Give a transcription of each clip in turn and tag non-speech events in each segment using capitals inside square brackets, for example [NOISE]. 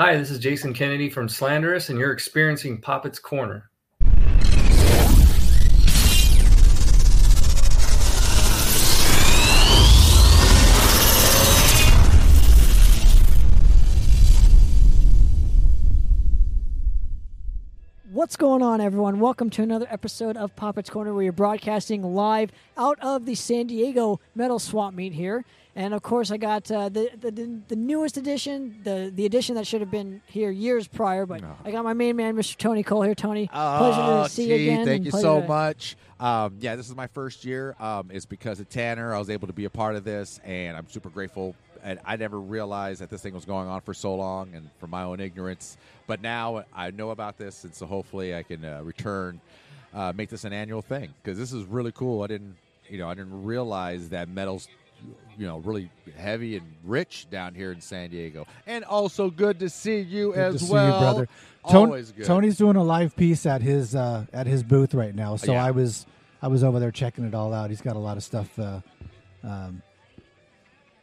Hi, this is Jason Kennedy from Slanderous, and you're experiencing Poppitt's Corner. What's going on, everyone? Welcome to another episode of Poppitt's Corner, where you're broadcasting live out of the San Diego Metal Swap Meet here. And of course, I got uh, the, the the newest edition, the the edition that should have been here years prior. But I got my main man, Mr. Tony Koehl here. Tony, pleasure Oh, to see gee, you again. Thank you so to- much. Um, yeah, this is my first year. Um, it's because of Tanner. I was able to be a part of this, and I'm super grateful. And I never realized that this thing was going on for so long, and from my own ignorance. But now I know about this, and so hopefully I can uh, return, uh, make this an annual thing because this is really cool. I didn't, you know, I didn't realize that metal's, you know, really heavy and rich down here in San Diego, and also good to see you Good as to see well. you, brother. Always good. Tony's doing a live piece at his uh, at his booth right now, so Yeah. I was I was over there checking it all out. He's got a lot of stuff, uh, um,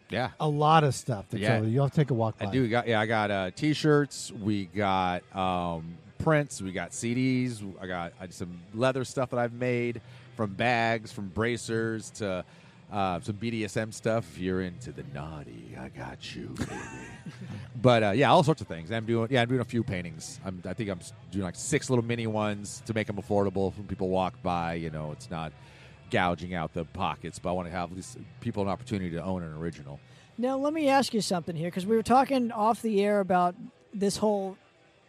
yeah, a lot of stuff. To Yeah. show. You'll have to take a walk. I do. We got yeah. I got uh, t-shirts. We got um, prints. We got CDs. I got uh, some leather stuff that I've made from bags, from bracers to uh, some BDSM stuff. If you're into the naughty, I got you. baby. [LAUGHS] but uh, yeah, all sorts of things. I'm doing. Yeah, I'm doing a few paintings. I'm, I think I'm doing like six little mini ones to make them affordable when people walk by. You know, it's not gouging out the pockets, but I want to have at least people an opportunity to own an original. Now, let me ask you something here, because we were talking off the air about this whole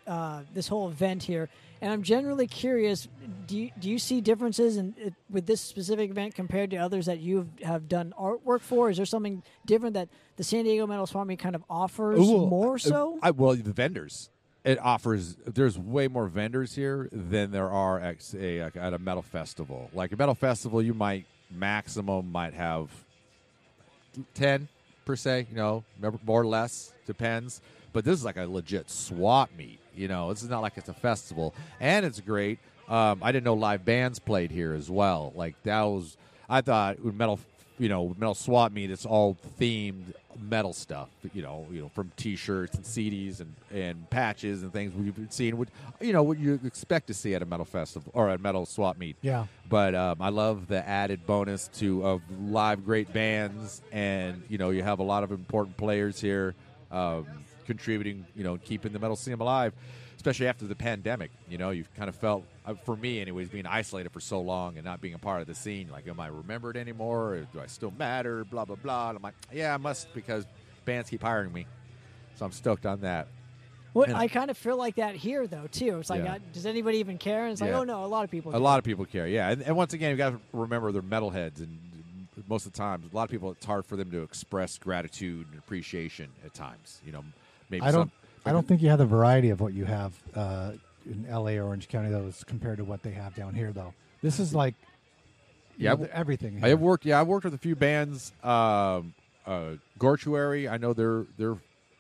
uh, this whole event here, and I'm generally curious. Do you, do you see differences in it, with this specific event compared to others that you have done artwork for? Is there something different that the San Diego Metal Swap Meet kind of offers Ooh, more uh, so? I, well, the vendors. It offers. There's way more vendors here than there are at a, at a metal festival. Like a metal festival, you might maximum might have ten per se. You know, more or less depends. But this is like a legit swap meet. You know, this is not like it's a festival, and it's great. Um, I didn't know live bands played here as well. Like that was. I thought metal, you know, metal swap meet, it's all themed metal stuff. You know, you know, from T-shirts and CDs and, and patches and things we've been seeing. What you know, what you expect to see at a metal festival or a metal swap meet. Yeah. But um, I love the added bonus to of live great bands, and you know, you have a lot of important players here um, contributing. You know, keeping the metal scene alive. Especially after the pandemic, you know, you've kind of felt, uh, for me, anyways, being isolated for so long and not being a part of the scene. Like, am I remembered anymore? Or do I still matter? Blah blah blah. And I'm like, yeah, I must because bands keep hiring me, so I'm stoked on that. Well, I kind of feel like that here, though, too. It's like, Yeah. uh, does anybody even care? And it's like, Yeah. oh no, a lot of people. A do. lot of people care, yeah. And, and once again, you got to remember they're metalheads, and most of the time, a lot of people, it's hard for them to express gratitude and appreciation at times. You know, maybe I don't. Some. I don't think you have the variety of what you have uh, in L.A. or Orange County, though, as compared to what they have down here. Though this is like, you Yeah, know, the- everything. I have worked. Yeah, I've worked with a few bands. Um, uh, Gortuary, I know they're they're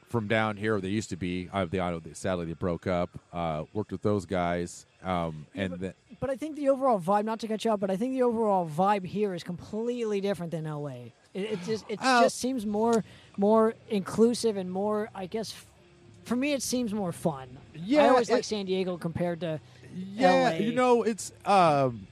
from down here. They used to be. Uh, they, I know they- sadly they broke up. Uh, worked with those guys, um, and but, then but I think the overall vibe, not to cut you off, but I think the overall vibe here is completely different than LA. It, it just it Oh. just seems more more inclusive and more. I guess f- for me, it seems more fun. I Yeah, always like San Diego compared to Yeah, LA. you know, it's um,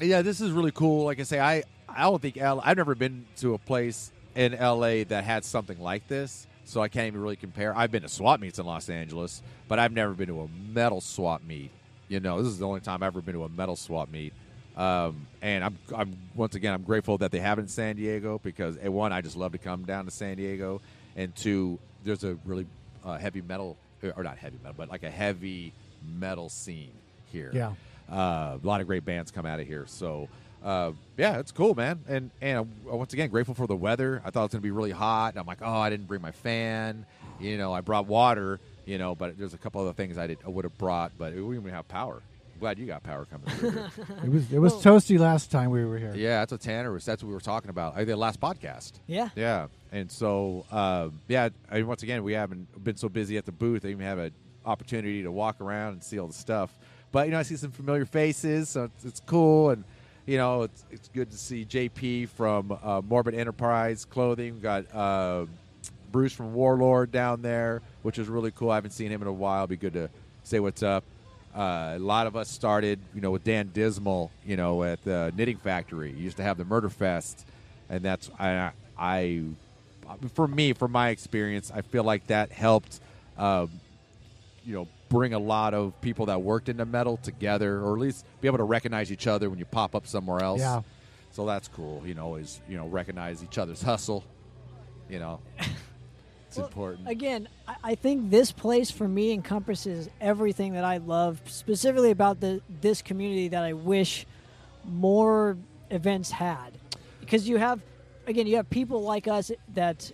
yeah, this is really cool. Like I say, I I don't think L. I've never been to a place in L.A. that had something like this, so I can't even really compare. I've been to swap meets in Los Angeles, but I've never been to a metal swap meet. You know, this is the only time I've ever been to a metal swap meet. Um, and I'm, I'm once again, I'm grateful that they have it in San Diego because eh, one, I just love to come down to San Diego, and two, there's a really uh, heavy metal, or not heavy metal, but like a heavy metal scene here. Yeah. Uh, a lot of great bands come out of here. So, uh, yeah, it's cool, man. And and uh, once again, grateful for the weather. I thought it was gonna be really hot, I'm like, oh, I didn't bring my fan. You know, I brought water. You know, but there's a couple other things I did I would have brought, but we didn't even have power. I'm glad you got power coming through. [LAUGHS] It was it was toasty last time we were here. yeah, that's what Tanner was. That's what we were talking about. I think the last podcast. yeah. Yeah, and so uh, yeah, I mean, once again we haven't been so busy at the booth. I even have an opportunity to walk around and see all the stuff. But you know, I see some familiar faces, so it's, it's cool, and you know, it's it's good to see JP from uh, Morbid Enterprise Clothing. We got uh, Bruce from Warlord down there, which is really cool. I haven't seen him in a while. It'd be good to say what's up. Uh, a lot of us started, you know, with Dan Dismal, you know, at the Knitting Factory. He used to have the Murder Fest, and that's I, I, for me, from my experience, I feel like that helped, um, you know, bring a lot of people that worked in the metal together, or at least be able to recognize each other when you pop up somewhere else. Yeah. So that's cool. You know, is you know recognize each other's hustle. You know, [LAUGHS] it's Well, important. Again, I, I think this place for me encompasses everything that I love, specifically about the this community that I wish more events had. Because you have, again, you have people like us that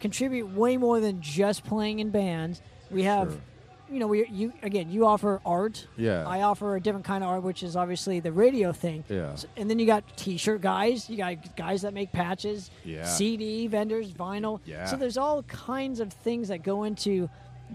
contribute way more than just playing in bands. We have, Sure. You know, we you again, you offer art. Yeah. I offer a different kind of art, which is obviously the radio thing. Yeah. S- and then you got T-shirt guys. You got guys that make patches. Yeah. CD vendors, vinyl. Yeah. So there's all kinds of things that go into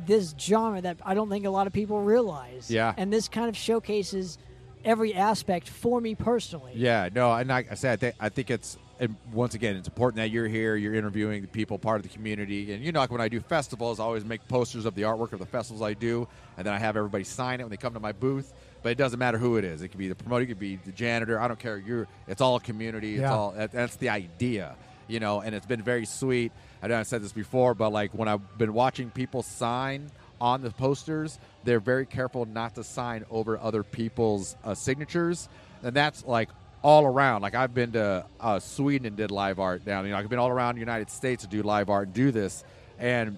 this genre that I don't think a lot of people realize. Yeah. And this kind of showcases every aspect for me personally. Yeah, no, and like I said, I think, I think it's and once again, it's important that you're here, you're interviewing the people, part of the community, and you know, like when I do festivals, I always make posters of the artwork of the festivals I do, and then I have everybody sign it when they come to my booth. But it doesn't matter who it is; it could be the promoter, it could be the janitor. I don't care. You're, it's all community. It's Yeah. all that, that's the idea, you know, and it's been very sweet. I know I've said this before, but like when I've been watching people sign on the posters, they're very careful not to sign over other people's uh, signatures, and that's like all around. Like I've been to uh, Sweden and did live art down. You know, I've been all around the United States to do live art and do this, and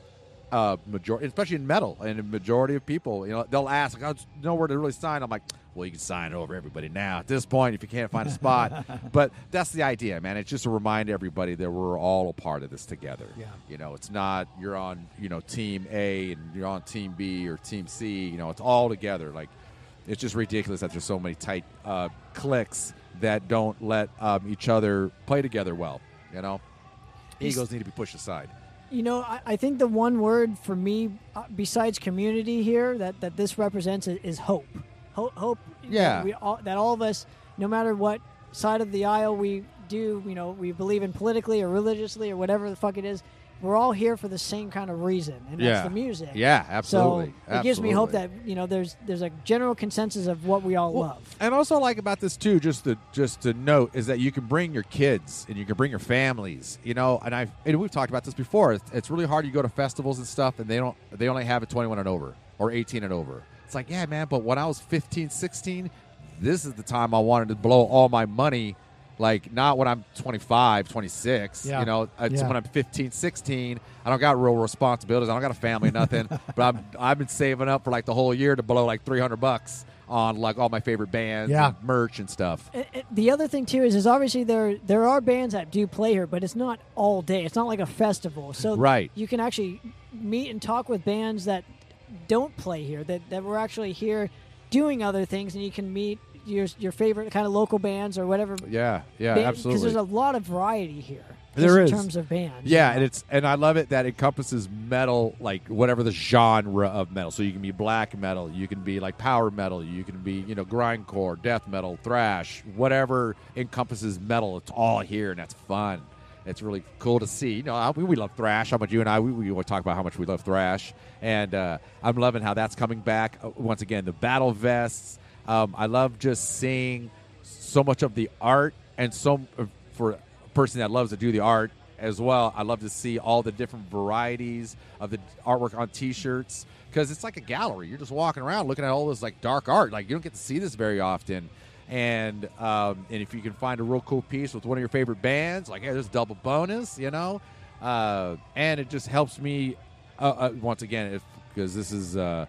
uh, majority, especially in metal, and a majority of people, you know, they'll ask, like, "Oh, there's nowhere to really sign." I'm like, "Well, you can sign over everybody now at this point if you can't find a spot." [LAUGHS] but that's the idea, man. It's just to remind everybody that we're all a part of this together. Yeah. You know, it's not you're on, you know, team A and you're on team B or team C. You know, it's all together. Like, it's just ridiculous that there's so many tight uh, cliques that don't let um, each other play together well. You know, egos need to be pushed aside. You know, I, I think the one word for me, uh, besides community here, that, that this represents is, is hope. Hope, hope that Yeah. we all, that all of us, no matter what side of the aisle we do, you know, we believe in politically or religiously or whatever the fuck it is, we're all here for the same kind of reason, and Yeah. that's the music. Yeah, absolutely. So it gives me hope that you know there's there's a general consensus of what we all Well, love. And also like about this too, just to just to note is that you can bring your kids and you can bring your families. You know, and I and we've talked about this before. It's, it's really hard. You go to festivals and stuff, and they don't they only have it twenty one and over or eighteen and over. It's like yeah, man. But when I was 15, 16, this is the time I wanted to blow all my money. Like not when I'm 25, 26. Yeah. You know, it's Yeah. when I'm 15, 16. I don't got real responsibilities. I don't got a family, nothing. [LAUGHS] but I'm I've been saving up for like the whole year to blow like 300 bucks on like all my favorite bands, Yeah. and merch and stuff. And- and the other thing too is, is obviously there there are bands that do play here, but it's not all day. It's not like a festival, so Right. you can actually meet and talk with bands that don't play here that that were actually here doing other things, and you can meet your your favorite kind of local bands or whatever. Yeah, yeah, Because absolutely. Because there's a lot of variety here. There in terms of bands. yeah, and it's and I love it that encompasses metal, like whatever the genre of metal. So you can be black metal, you can be like power metal, you can be you know grindcore, death metal, thrash, whatever encompasses metal. It's all here, and that's fun. It's really cool to see. You know, I- we, we love thrash. How much you and I we, we talk about how much we love thrash, and uh, I'm loving how that's coming back. Uh, once again, the battle vests. Um, I love just seeing so much of the art and so uh, for a person that loves to do the art as well i love to see all the different varieties of the artwork on t-shirts because it's like a gallery. You're just walking around looking at all this like dark art. Like you don't get to see this very often. And um, and if you can find a real cool piece with one of your favorite bands like hey there's double bonus you know? Uh, and it just helps me uh, uh, once again because this is uh,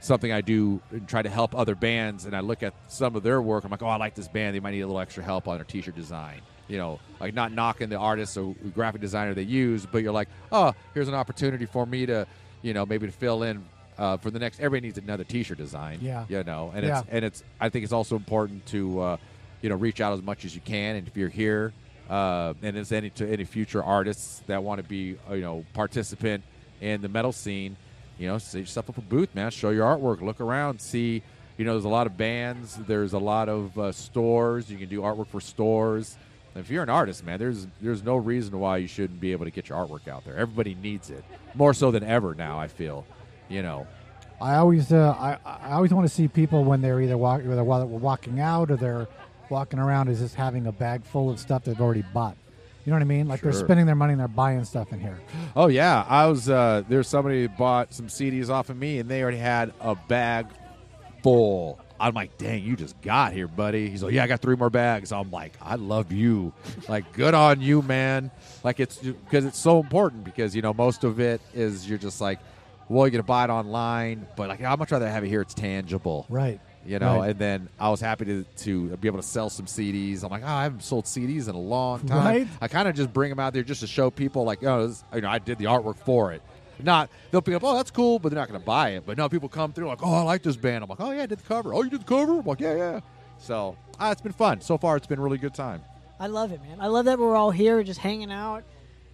something I do and try to help other bands, and I look at some of their work. I'm like, oh, I like this band. They might need a little extra help on their T-shirt design. You know, like not knocking the artist or graphic designer they use, but you're like, oh, here's an opportunity for me to, you know, maybe to fill in uh, for the next. Everybody needs another T-shirt design. Yeah. you know, and Yeah. it's and it's. I think it's also important to, uh, you know, reach out as much as you can, and if you're here. Uh, and as any to any future artists that want to be, uh, you know, participant in the metal scene, you know, set yourself up a booth, man. Show your artwork. Look around. See, you know, there's a lot of bands. There's a lot of uh, stores. You can do artwork for stores. If you're an artist, man, there's there's no reason why you shouldn't be able to get your artwork out there. Everybody needs it more so than ever now. I feel, you know. I always, uh, I, I always want to see people when they're either walk, whether walking out or they're walking around, is just having a bag full of stuff they've already bought. You know what I mean? Like they're spending their money and they're buying stuff in here. Oh yeah, I was uh, there's somebody who bought some CDs off of me, and they already had a bag full. I'm like, dang, you just got here, buddy. He's like, yeah, I got three more bags. I'm like, I love you. Like, good on you, man. Like, it's because it's so important because you know most of it is you're just like, well, you're gonna buy it online, but like, I'd much rather have it here. It's tangible, Right. You know. Right. And then I was happy to to be able to sell some CDs. I'm like, oh, I haven't sold CDs in a long time. Right. I kind of just bring them out there just to show people, like, oh, this, you know, I did the artwork for it. Not they'll pick up, oh, that's cool, but they're not going to buy it. But no, people come through like, oh, I like this band. I'm like, oh yeah, I did the cover. Oh, you did the cover? I'm like, yeah, yeah. So ah, it's been fun so far. It's been a really good time. I love it, man. I love that we're all here, just hanging out,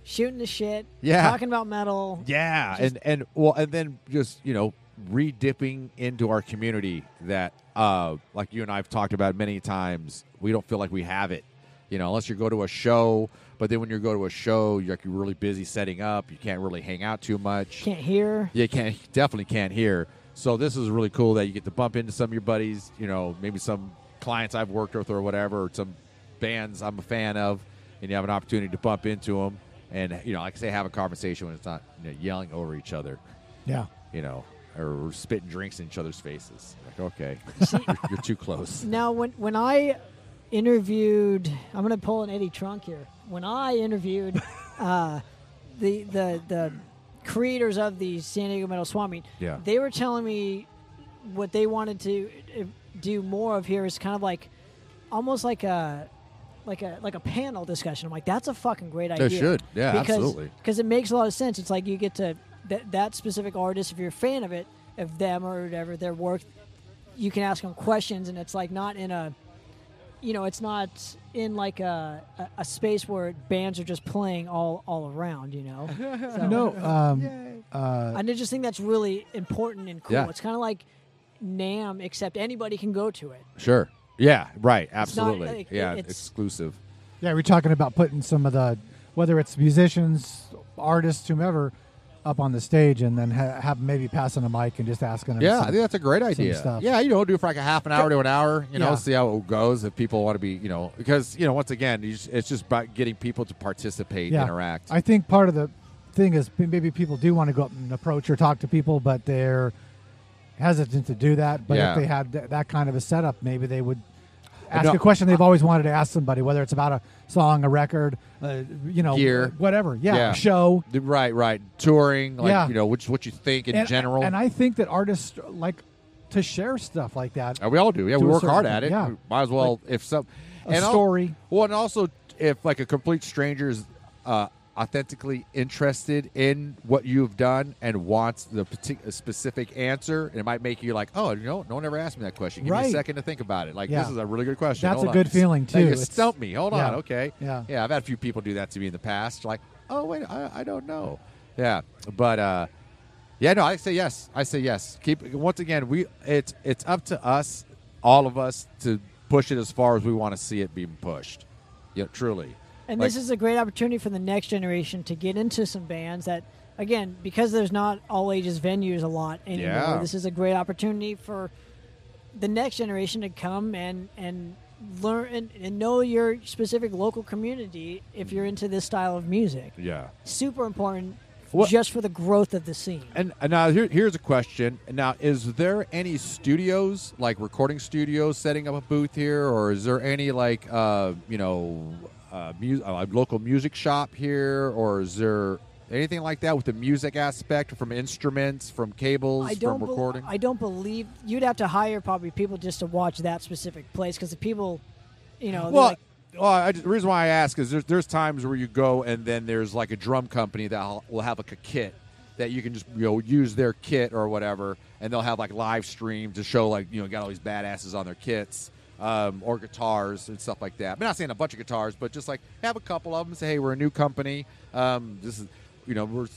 shooting the shit, Yeah. talking about metal. Yeah, Just- and and well, and then just you know, re-dipping into our community that, uh, like you and I've talked about many times, we don't feel like we have it. You know, unless you go to a show, but then when you go to a show, you're like you're really busy setting up. You can't really hang out too much. Can't hear. You can't [LAUGHS] definitely can't hear. So this is really cool that you get to bump into some of your buddies. You know, maybe some clients I've worked with or whatever, or some bands I'm a fan of, and you have an opportunity to bump into them, and you know, like I say, have a conversation when it's not you know, yelling over each other. Yeah. You know, or spitting drinks in each other's faces. Like, okay, [LAUGHS] you're, [LAUGHS] you're too close. Now, when when I interviewed, I'm going to pull an Eddie Trunk here. When I interviewed [LAUGHS] uh, the the the creators of the San Diego Metal Swap Meet, Yeah. they were telling me what they wanted to uh, do more of here is kind of like almost like a like a like a panel discussion. I'm like, that's a fucking great idea. should. Yeah, because, absolutely. Because it makes a lot of sense. It's like you get to that that specific artist, if you're a fan of it, of them or whatever their work, you can ask them questions, and it's like not in a, you know, it's not in like a a, a space where bands are just playing all all around. You know. [LAUGHS] So, No. Um, uh, I just think that's really important and cool. Yeah. It's kind of like NAMM, except anybody can go to it. Sure. Yeah. Right. not, Absolutely. like, yeah. it's- exclusive. yeah, we're talking about putting some of the, whether it's musicians, artists, whomever, up on the stage, and then ha- have maybe passing a mic and just asking them. Yeah, I think that's a great idea. stuff. Yeah, you know, do it for like a half an hour to an hour. You know, Yeah. see how it goes. If people want to be, you know, because you know, once again, you just, it's just about getting people to participate, yeah. interact. I think part of the thing is maybe people do want to go up and approach or talk to people, but they're hesitant to do that. But Yeah. if they had th- that kind of a setup, maybe they would ask No, a question they've always wanted to ask somebody, whether it's about a song, a record, uh, you know, Gear. whatever. Yeah, Yeah. show. right, right. Touring, like Yeah. you know, which what you think in and, general. And I think that artists like to share stuff like that. Uh, we all do. Yeah, to we a work certain hard at it. yeah. We might as well if some A al- story. well, and also if like a complete stranger is uh, authentically interested in what you've done and wants the partic- specific answer, and it might make you like, oh, you know, no one ever asked me that question. Give me a second to think about it. Like Yeah. this is a really good question. That's Hold a on. good feeling, Like, too. It's- stumped me. Hold yeah. on. Okay. Yeah. Yeah. I've had a few people do that to me in the past. Like, oh wait, I, I don't know. Yeah, but. uh yeah, no, I say yes. I say yes. Keep once again. We it's it's up to us, all of us, to push it as far as we want to see it being pushed. Yeah, truly. And Like- this is a great opportunity for the next generation to get into some bands that, again, because there's not all ages venues a lot anymore. Yeah. This is a great opportunity for the next generation to come and and learn and, and know your specific local community if you're into this style of music. Yeah. Super important, What- just for the growth of the scene. And, and now here, here's a question. Now, is there any studios, like recording studios, setting up a booth here, or is there any like uh, you know, uh, mu- uh, local music shop here, or is there anything like that with the music aspect, from instruments, from cables, I don't from recording? I don't believe you'd have to hire probably people just to watch that specific place because the people, you know, Well, like, well I just, the reason why I ask is there's there's times where you go and then there's like a drum company that will have like a kit that you can just you know use their kit or whatever, and they'll have like live stream to show like you know got all these badasses on their kits. Um, or guitars and stuff like that. I'm not saying a bunch of guitars, but just like have a couple of them. Say, hey, we're a new company. Um, this is, you know, we're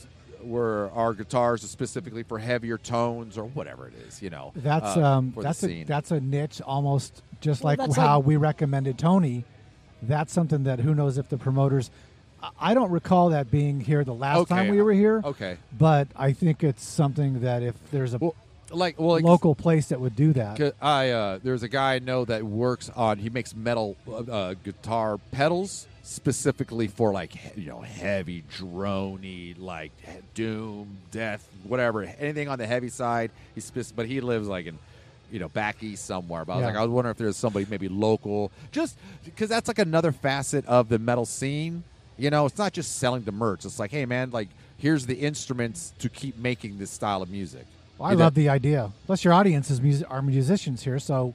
we're our guitars are specifically for heavier tones or whatever it is. You know, That's uh, um that's a that's a niche almost just Well, like how like- we recommended Tony that's something that who knows if the promoters. I- I don't recall that being here the last Okay. time we were here. Okay. But I think it's something that if there's a Well, like well, like, local place that would do that. I uh, there's a guy I know that works on. He makes metal uh, guitar pedals specifically for like you know heavy droney like doom death whatever anything on the heavy side. He's but he lives like in you know back east somewhere. But I was Yeah. like I was wondering if there's somebody maybe local, just because that's like another facet of the metal scene. You know, it's not just selling the merch. It's like, hey man, like here's the instruments to keep making this style of music. Well, I You know- love the idea. Plus, your audience is music, are musicians here, so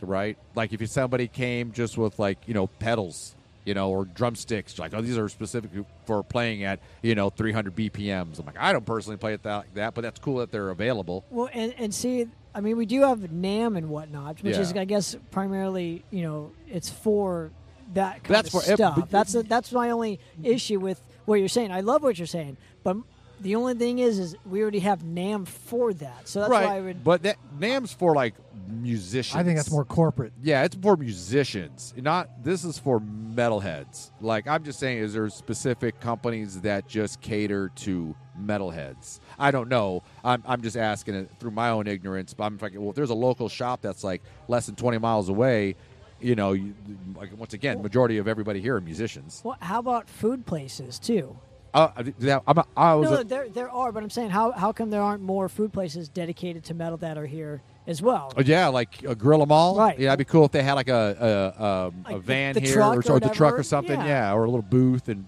right? Like if somebody came just with like you know pedals, you know, or drumsticks, like oh these are specific for playing at you know 300 BPMs. I'm like I don't personally play it that, that, but that's cool that they're available. Well, and, and see, I mean, we do have NAMM and whatnot, which is, I guess, primarily, you know, it's for that kind That's of for ev- stuff. but- that's that's my only issue with what you're saying. I love what you're saying, but the only thing is, is we already have NAMM for that, so that's right, why I would. but that NAMM's for like musicians. I think that's more corporate. Yeah, it's for musicians. Not this is for metalheads. Like I'm just saying, is there specific companies that just cater to metalheads? I don't know. I'm, I'm just asking it through my own ignorance. But I'm like, well, if there's a local shop that's like less than 20 miles away, you know, you, like once again, majority of everybody here are musicians. well, how about food places too? Uh, I'm a, I was No, a- there there are, but I'm saying, how how come there aren't more food places dedicated to metal that are here as well? Oh, yeah, like a Gorilla Mall. Right. Yeah, that'd be cool if they had like a a, um, Like a the- van the here or, or or the truck or something. Yeah. Yeah. or a little booth and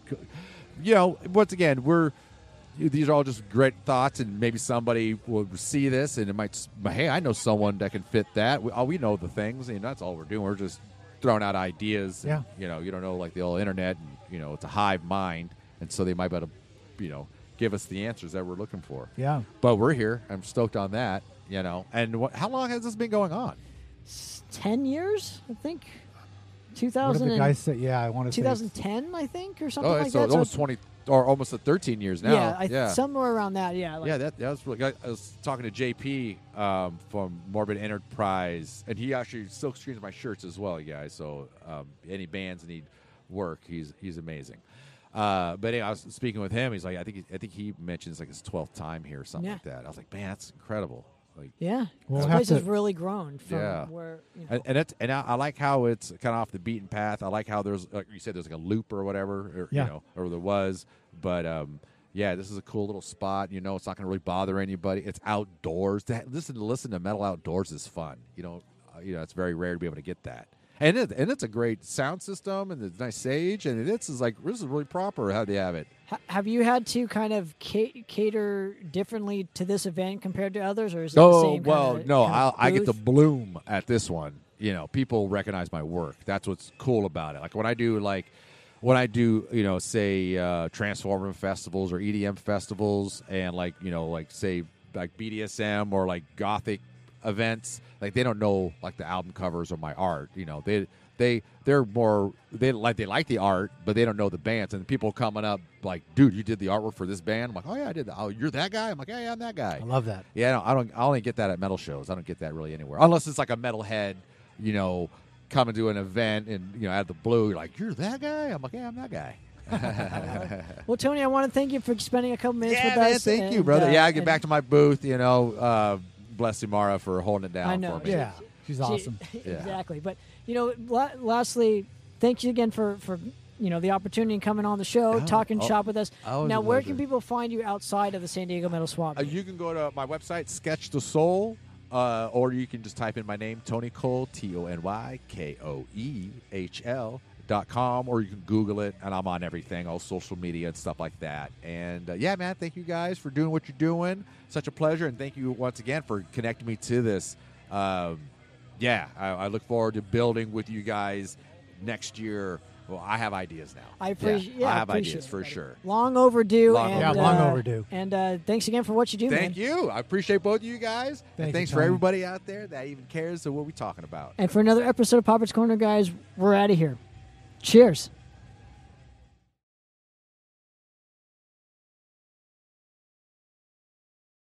you know, once again, we're these are all just great thoughts, and maybe somebody will see this and it might. Hey, I know someone that can fit that. We, oh, we know the things, and that's all we're doing. We're just throwing out ideas. Yeah. you know, you don't know like the old internet, and you know, it's a hive mind, and so they might be able to, you know, give us the answers that we're looking for. Yeah. But we're here. I'm stoked on that. You know, and what, how long has this been going on? Ten years, I think. Two What did the guy say? Yeah, I want to 2010, I think, or something Oh, like it's that. uh, So almost twenty or almost at thirteen years now. yeah, I, yeah, somewhere around that. Yeah, like, yeah. That, that was really. I was talking to JP um, from Morbid Enterprise, and he actually silk screens my shirts as well, guys. So um, any bands need work, he's he's amazing. Uh, but anyway, I was speaking with him. He's like, I think he, I think he mentions like his twelfth time here or something Yeah. like that. I was like, man, that's incredible. Like, yeah. We'll this have place has to- really grown from Yeah. where. You know, and, and it's and I, I like how it's kind of off the beaten path. I like how there's like you said there's like a loop or whatever, or Yeah. you know, or there was. But um, yeah, this is a cool little spot. You know, it's not going to really bother anybody. It's outdoors. To ha- listen to listen to metal outdoors is fun. You know, uh, you know, it's very rare to be able to get that. And it, and it's a great sound system and it's nice sage and this is like this is really proper how they have it. Have you had to kind of cater differently to this event compared to others, or is it the Oh same? well, kinda, no, kind of I get to bloom at this one. You know, people recognize my work. That's what's cool about it. Like when I do like when I do, you know, say uh, Transformer festivals or EDM festivals, and like you know, like say like BDSM or like Gothic events, like they don't know like the album covers or my art. You know, they they they're more they like they like the art, but they don't know the bands. And people coming up like, dude, you did the artwork for this band. I'm like, oh yeah, I did. That. Oh, you're that guy. I'm like, yeah, yeah, I'm that guy. I love that. Yeah, no, I don't. I only get that at metal shows. I don't get that really anywhere, unless it's like a metalhead, you know, coming to an event and you know, out of the blue, you're like, "You're that guy." I'm like, "Yeah, I'm that guy." [LAUGHS] Well, Tony, I want to thank you for spending a couple minutes yeah, with man. us. Thank you, brother. uh, yeah, I get back to my booth. You know, uh, bless Imara for holding it down I know. for me. Yeah, she's she- awesome. [LAUGHS] exactly. But you know, la- lastly, thank you again for for you know the opportunity and coming on the show, Oh, talking oh, shop with us. Now, where pleasure. can people find you outside of the San Diego Metal Swap? Uh, you can go to my website, Sketch the Soul, uh, or you can just type in my name, Tony Koehl, T O N Y K O E H L dot com, or you can Google it, and I'm on everything, all social media and stuff like that. And uh, yeah, man, thank you guys for doing what you're doing. Such a pleasure, and thank you once again for connecting me to this. Um, yeah, I, I look forward to building with you guys next year. Well, I have ideas now. I appreciate. Yeah, Yeah, I have ideas for sure. Long overdue. Long and. Yeah, long uh, overdue. And uh, thanks again for what you do, Thank man. you. I appreciate both of you guys. Thank and thanks for everybody out there that even cares of what we're talking about. And for another episode of Poppitt's Corner, guys, we're out of here. Cheers.